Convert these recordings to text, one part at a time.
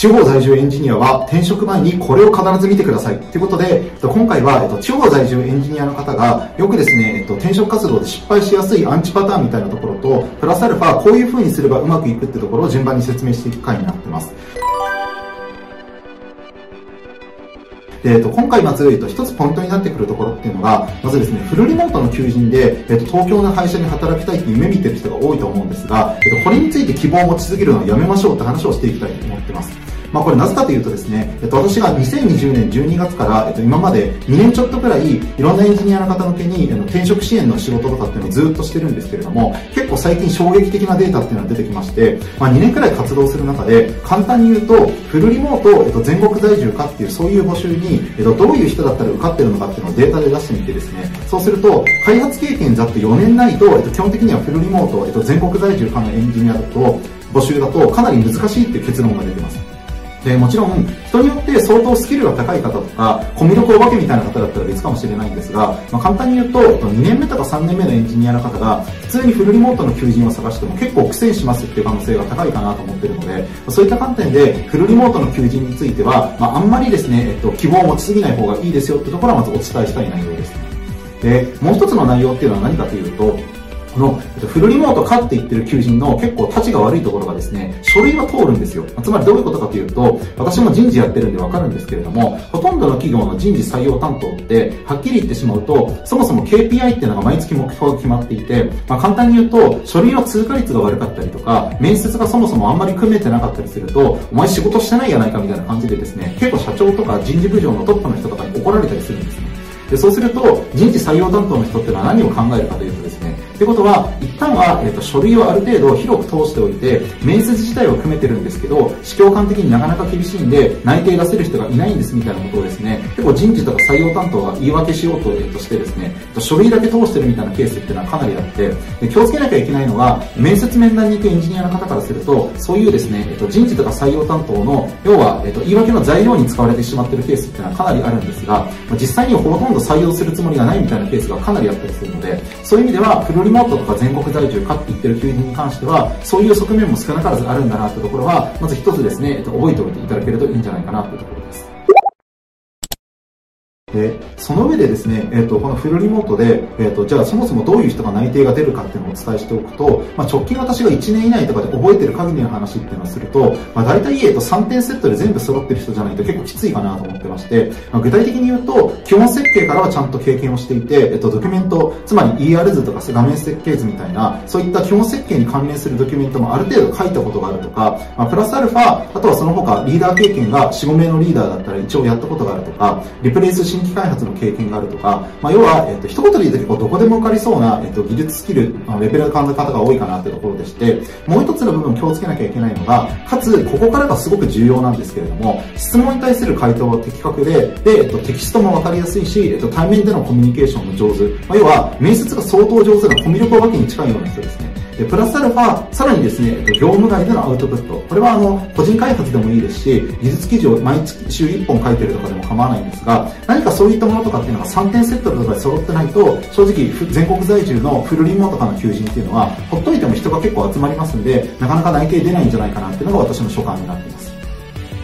地方在住エンジニアは転職前にこれを必ず見てください。ということで、今回は、えっと、地方在住エンジニアの方がよくですね、えっと、転職活動で失敗しやすいアンチパターンみたいなところと、プラスアルファ、こういう風にすればうまくいくってところを順番に説明していく回になってます。で、えっと、今回まず、えっと、一つポイントになってくるところっていうのが、まずですね、フルリモートの求人で、えっと、東京の会社に働きたいって夢見てる人が多いと思うんですが、えっと、これについて希望を持ちすぎるのはやめましょうって話をしていきたいと思ってます。まあ、これなぜかというとですね、えっと、私が2020年12月から、えっと、今まで2年ちょっとくらいいろんなエンジニアの方向けにあの転職支援の仕事とかっていうのをずっとしてるんですけれども結構最近衝撃的なデータっていうのが出てきまして、まあ、2年くらい活動する中で簡単に言うとフルリモート、えっと、全国在住かっていうそういう募集に、えっと、どういう人だったら受かってるのかっていうのをデータで出してみてですね。そうすると開発経験ざっと4年ないと、えっと、基本的にはフルリモート、えっと、全国在住かのエンジニアだと募集だとかなり難しいっていう結論が出てます。でもちろん人によって相当スキルが高い方とかコミュ力お化けみたいな方だったら別かもしれないんですが、まあ、簡単に言うと2年目とか3年目のエンジニアの方が普通にフルリモートの求人を探しても結構苦戦しますっていう可能性が高いかなと思ってるのでそういった観点でフルリモートの求人については、まあ、あんまりですね、えっと、希望を持ちすぎない方がいいですよってところはまずお伝えしたい内容です。でもう一つの内容っていうのは何かというとこのフルリモートかって言ってる求人の結構立ちが悪いところがですね、書類は通るんですよ。つまりどういうことかというと、私も人事やってるんでわかるんですけれども、ほとんどの企業の人事採用担当って、はっきり言ってしまうと、そもそも KPI っていうのが毎月目標が決まっていて、まあ、簡単に言うと、書類の通過率が悪かったりとか、面接がそもそもあんまり組めてなかったりすると、お前仕事してないやないかみたいな感じでですね、結構社長とか人事部長のトップの人とかに怒られたりするんですね。でそうすると、人事採用担当の人っていうのは何を考えるかというと、ってことは、一旦は、えーと、書類をある程度広く通しておいて、面接自体を組めてるんですけど、市況感的になかなか厳しいんで、内定出せる人がいないんですみたいなことをですね、結構人事とか採用担当が言い訳しようと,、えー、としてですね、書類だけ通してるみたいなケースっていうのはかなりあって、で気をつけなきゃいけないのが、面接面談に行くエンジニアの方からすると、そういうですね、えー、と人事とか採用担当の、要は、えー、と言い訳の材料に使われてしまってるケースっていうのはかなりあるんですが、実際にほとんど採用するつもりがないみたいなケースがかなりあったりするので、そういう意味では、リモートとか全国在住かって言ってる求人に関しては、そういう側面も少なからずあるんだなってところは、まず一つですね、えっと、覚えておいていただけるといいんじゃないかなというところです。で、その上でですね、えっ、ー、と、このフルリモートで、えっ、ー、と、じゃあそもそもどういう人が内定が出るかっていうのをお伝えしておくと、まあ、直近私が1年以内とかで覚えてる限りの話っていうのをすると、まあ、大体、えっと、3点セットで全部揃ってる人じゃないと結構きついかなと思ってまして、まあ、具体的に言うと、基本設計からはちゃんと経験をしていて、えっと、ドキュメント、つまり ER 図とか画面設計図みたいな、そういった基本設計に関連するドキュメントもある程度書いたことがあるとか、まあ、プラスアルファ、あとはその他リーダー経験が4、5名のリーダーだったら一応やったことがあるとか、リプレイス新規開発の経験があるとか、まあ、要は、えっと、一言で言うと結構どこでも受かりそうな、えっと、技術スキル、レベルの感じ方が多いかなってところでして、もう一つの部分気をつけなきゃいけないのが、かつ、ここからがすごく重要なんですけれども、質問に対する回答は的確で、で、えっと、テキストもわかりやすいし、えっと、対面でのコミュニケーションも上手。まあ、要は、面接が相当上手なコミュ力お化けに近いような人ですね。で、プラスアルファ、さらにですね、えっと、業務外でのアウトプット。これはあの、個人開発でもいいですし、技術記事を毎週1本書いてるとかでも構わないんですが、何かそういったものとかっていうのが3点セットとかで揃ってないと、正直、全国在住のフルリモートかの求人っていうのは、ほっといても人が結構集まりますんで、なかなか内定出ないんじゃないかなっていうのが私の所感になっています。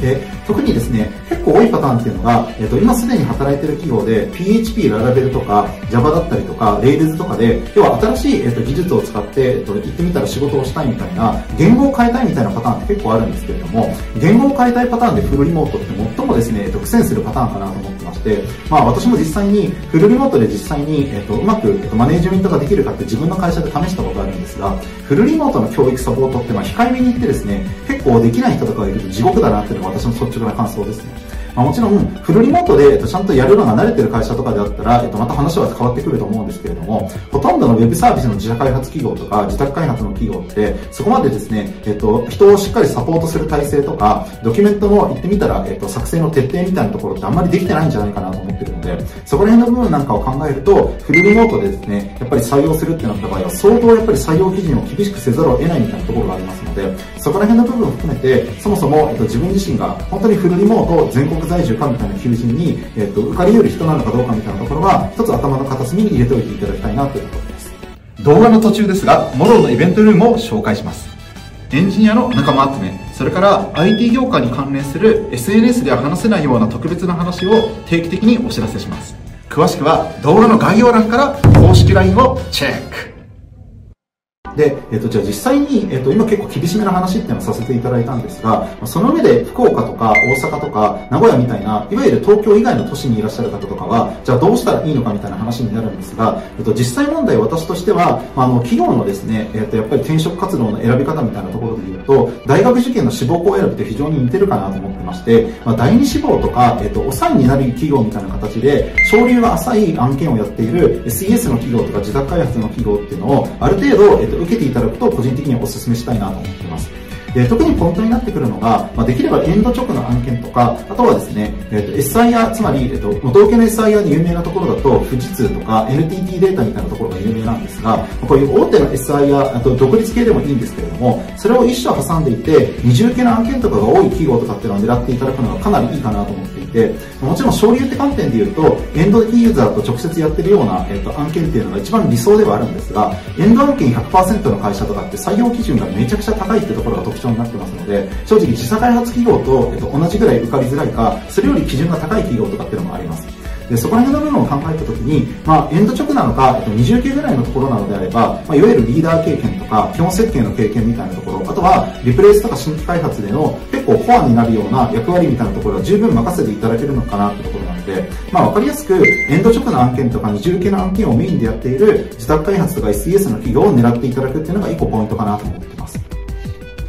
で特にですね結構多いパターンっていうのが、えっと、今すでに働いてる企業で PHP、ララベルとか Java だったりとか Rails とかで要は新しい、えっと、技術を使って、えっと、言ってみたら仕事をしたいみたいな言語を変えたいみたいなパターンって結構あるんですけれども言語を変えたいパターンでフルリモートって最もですね、えっと、苦戦するパターンかなと思ってまして、まあ、私も実際にフルリモートで実際に、えっと、うまく、えっと、マネージメントができるかって自分の会社で試したことあるんですがフルリモートの教育サポートってまあ控えめに言ってですね結構できない人とかがいると地獄だなっていうのが私の率直な感想ですね。まあ、もちろん、フルリモートで、えっと、ちゃんとやるのが慣れてる会社とかであったら、えっと、また話は変わってくると思うんですけれども、ほとんどのウェブサービスの自社開発企業とか、自宅開発の企業って、そこまでですね、えっと、人をしっかりサポートする体制とか、ドキュメントの言ってみたら、えっと、作成の徹底みたいなところってあんまりできてないんじゃないかなと思ってるので、そこら辺の部分なんかを考えると、フルリモートでですね、やっぱり採用するってなった場合は、相当やっぱり採用基準を厳しくせざるを得ないみたいなところがありますので、そこら辺の部分を含めて、そもそも、えっと、自分自身が本当にフルリモート全国在住かみたいな求人に、えっと、受かり得る人なのかどうかみたいなところは、一つ頭の片隅に入れておいていただきたいなというところです。動画の途中ですが、モローのイベントルームを紹介します。エンジニアの仲間集め、それから IT 業界に関連する SNS では話せないような特別な話を定期的にお知らせします詳しくは動画の概要欄から公式 LINE をチェックで、えっと、じゃあ実際に、えっと、今結構厳しめな話っていうのをさせていただいたんですが、その上で福岡とか大阪とか名古屋みたいな、いわゆる東京以外の都市にいらっしゃる方とかは、じゃあどうしたらいいのかみたいな話になるんですが、えっと、実際問題私としては、あの、企業のですね、えっと、やっぱり転職活動の選び方みたいなところで言うと、大学受験の志望校選びって非常に似てるかなと思ってまして、まあ、第二志望とか、えっと、お産になる企業みたいな形で、昇流が浅い案件をやっている SES の企業とか自宅開発の企業っていうのを、ある程度、えっと、受けていただくと、個人的にはお勧めしたいなと思ってます。で特にポイントになってくるのが、まあ、できればエンド直の案件とか、あとはですね、え、ー、と、SIR、つまり、えっ、ー、と、元請けの SIR で有名なところだと、富士通とか NTT データみたいなところが有名なんですが、こういう大手の SIR、あと独立系でもいいんですけれども、それを一社挟んでいて、二重系の案件とかが多い企業とかっていうのを狙っていただくのがかなりいいかなと思っていて、もちろん省流って観点で言うと、エンドユーザーと直接やってるような、え、ー、と、案件っていうのが一番理想ではあるんですが、エンド案件100%の会社とかって採用基準がめちゃくちゃ高いってところが特徴になってますので、正直自社開発企業と、えっと、同じぐらい受かりづらいか、それより基準が高い企業とかっていうのもあります。でそこら辺の部分を考えたときに、まあ、エンド直なのか、えっと、20級ぐらいのところなのであれば、まあ、いわゆるリーダー経験とか、基本設計の経験みたいなところ、あとは、リプレイスとか新規開発での結構コアになるような役割みたいなところは十分任せていただけるのかなってところなので、まあ、わかりやすく、エンド直の案件とか二重系の案件をメインでやっている自宅開発とか SES の企業を狙っていただくっていうのが一個ポイントかなと思ってます。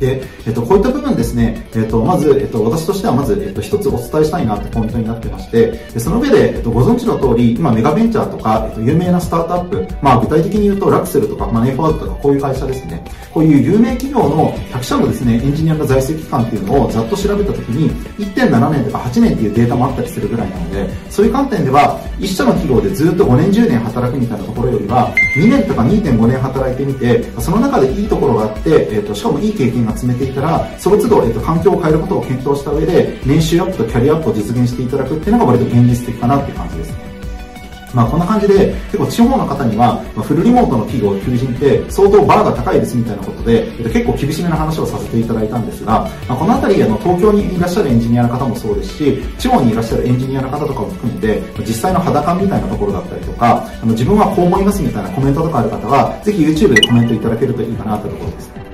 で、えっと、こういった部分ですね、えっと、まず、えっと、私としてはまず、えっと、一つお伝えしたいなってポイントになってまして、でその上で、えっと、ご存知の通り、今、メガベンチャーとか、えっと、有名なスタートアップ、まあ、具体的に言うと、ラクセルとか、マネーフォワードとか、こういう会社ですね、こういう有名企業の100社のですね、エンジニアの在籍期間っていうのをざっと調べたときに、1.7年とか8年っていうデータもあったりするぐらいなので、そういう観点では、一社の企業でずっと5年10年働くみたいなところよりは、2年とか2.5年働いてみて、その中でいいところがあって、えっと、しかもいい経験が積めていたら、その都度、えっと、環境を変えることを検討した上で、年収アップとキャリアアップを実現していただくっていうのが割と現実的かなっていう感じですね。まあこんな感じで、結構地方の方には、ま、フルリモートの企業、求人って相当バーが高いですみたいなことで、結構厳しめな話をさせていただいたんですが、まあ、このあたり、あの、東京にいらっしゃるエンジニアの方もそうですし、地方にいらっしゃるエンジニアの方とかも含めて、実際の裸みたいなところだったりとか、あの、自分はこう思いますみたいなコメントとかある方は、ぜひ YouTube でコメントいただけるといいかなというところです。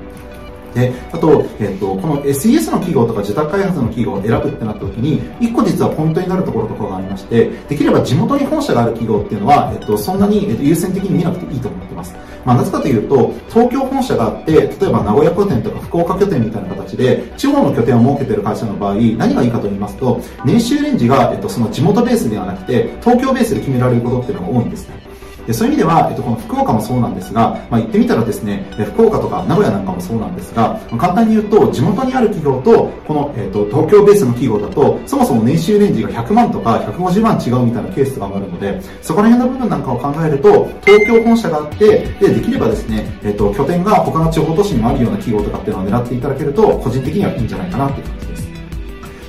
で、あと、えっと、この SES の企業とか自宅開発の企業を選ぶってなった時に、一個実はポイントになるところとかがありまして、できれば地元に本社がある企業っていうのは、えっと、そんなに、えっと、優先的に見なくていいと思ってます。まあ、なぜかというと、東京本社があって、例えば名古屋拠点とか福岡拠点みたいな形で、地方の拠点を設けてる会社の場合、何がいいかと言いますと、年収レンジが、えっと、その地元ベースではなくて、東京ベースで決められることっていうのが多いんですね。でそういう意味では、えっと、この福岡もそうなんですが、まあ、言ってみたらですね、福岡とか名古屋なんかもそうなんですが、簡単に言うと、地元にある企業と、この、えっと、東京ベースの企業だと、そもそも年収レンジが100万とか150万違うみたいなケースがあるので、そこら辺の部分なんかを考えると、東京本社があって、で、できればですね、えっと、拠点が他の地方都市にもあるような企業とかっていうのを狙っていただけると、個人的にはいいんじゃないかなって。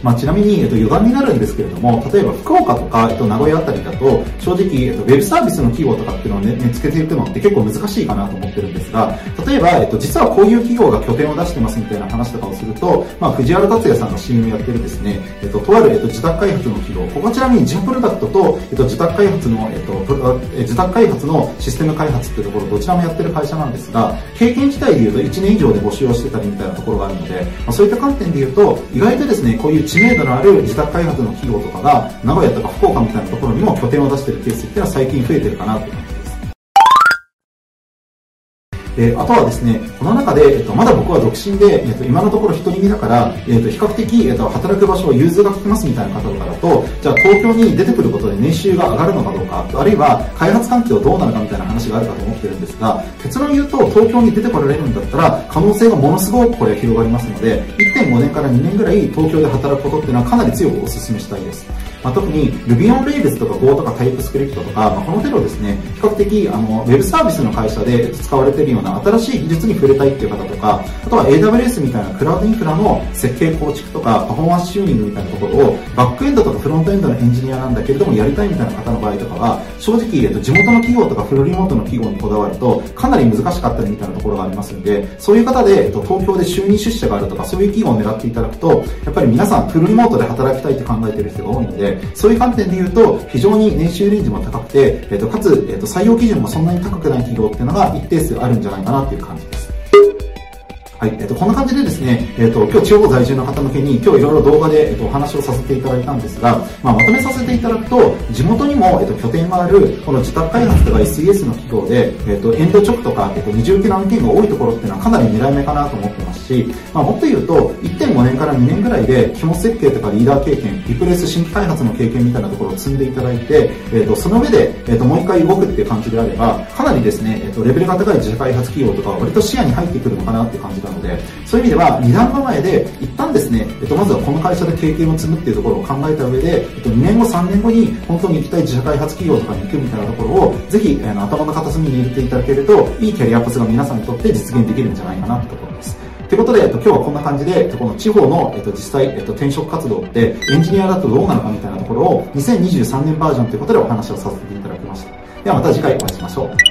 まあ、ちなみに、えっと、余談になるんですけれども、例えば福岡とか、えっと、名古屋あたりだと、正直、えっと、ウェブサービスの企業とかっていうのをね、見つけていくのって結構難しいかなと思ってるんですが、例えば、えっと、実はこういう企業が拠点を出してますみたいな話とかをすると、まあ、藤原達也さんの CM やってるですね、えっと、とある、えっと、自宅開発の企業、ここちなみに、ジンプロダクトと、えっと、自宅開発の、えっと、自宅開発のシステム開発っていうところ、どちらもやってる会社なんですが、経験自体で言うと1年以上で募集をしてたりみたいなところがあるので、まあ、そういった観点で言うと、意外とですね、こういう知名度のある自宅開発の企業とかが名古屋とか福岡みたいなところにも拠点を出してるケースっていうのは最近増えてるかなと。えー、あとはですね、この中で、えっと、まだ僕は独身で、えっと、今のところ独り身だから、えっと、比較的、えっと、働く場所を融通が利きますみたいな方とかだと、じゃあ東京に出てくることで年収が上がるのかどうか、あるいは開発環境どうなるかみたいな話があるかと思ってるんですが、結論言うと東京に出てこられるんだったら、可能性がものすごくこれ広がりますので、1.5年から2年ぐらい東京で働くことっていうのはかなり強くお勧めしたいです。まあ、特に Ruby on Rails とか Go とか TypeScript とか、まあ、この程度ですね、比較的あの Web サービスの会社で使われているような新しい技術に触れたいっていう方とか、あとは AWS みたいなクラウドインフラの設計構築とかパフォーマンスチューニングみたいなところをバックエンドとかフロントエンドのエンジニアなんだけれどもやりたいみたいな方の場合とかは、正直、えっと、地元の企業とかフルリモートの企業にこだわるとかなり難しかったりみたいなところがありますんで、そういう方で、えっと、東京で就任出社があるとかそういう企業を狙っていただくと、やっぱり皆さんフルリモートで働きたいって考えている人が多いので、そういう観点で言うと、非常に年収レンジも高くて、えっと、かつ、えっと、採用基準もそんなに高くない企業っていうのが一定数あるんじゃないかなっていう感じ。はい。えっと、こんな感じでですね、えっと、今日地方在住の方向けに、今日いろいろ動画で、えっと、お話をさせていただいたんですが、まあ、まとめさせていただくと、地元にも、えっと、拠点がある、この自宅開発とか SES の企業で、えっと、エンド直とか、えっと、二重受けの案件が多いところっていうのはかなり狙い目かなと思ってますし、まあ、もっと言うと、1.5年から2年ぐらいで、気持ち設計とかリーダー経験、リプレイス新規開発の経験みたいなところを積んでいただいて、えっと、その上で、えっと、もう一回動くっていう感じであれば、かなりですね、えっと、レベルが高い自社開発企業とか割と視野に入ってくるのかなっていう感じなので、そういう意味では2段構えで一旦ですね、えっと、まずはこの会社で経験を積むっていうところを考えた上で、えっと、2年後3年後に本当に行きたい自社開発企業とかに行くみたいなところをぜひ、あの頭の片隅に入れていただけるといいキャリアアップスが皆さんにとって実現できるんじゃないかなってところですということで、えっと、今日はこんな感じで、えっと、この地方の、えっと、実際、えっと、転職活動ってエンジニアだとどうなのかみたいなところを2023年バージョンということでお話をさせていただきました。ではまた次回お会いしましょう。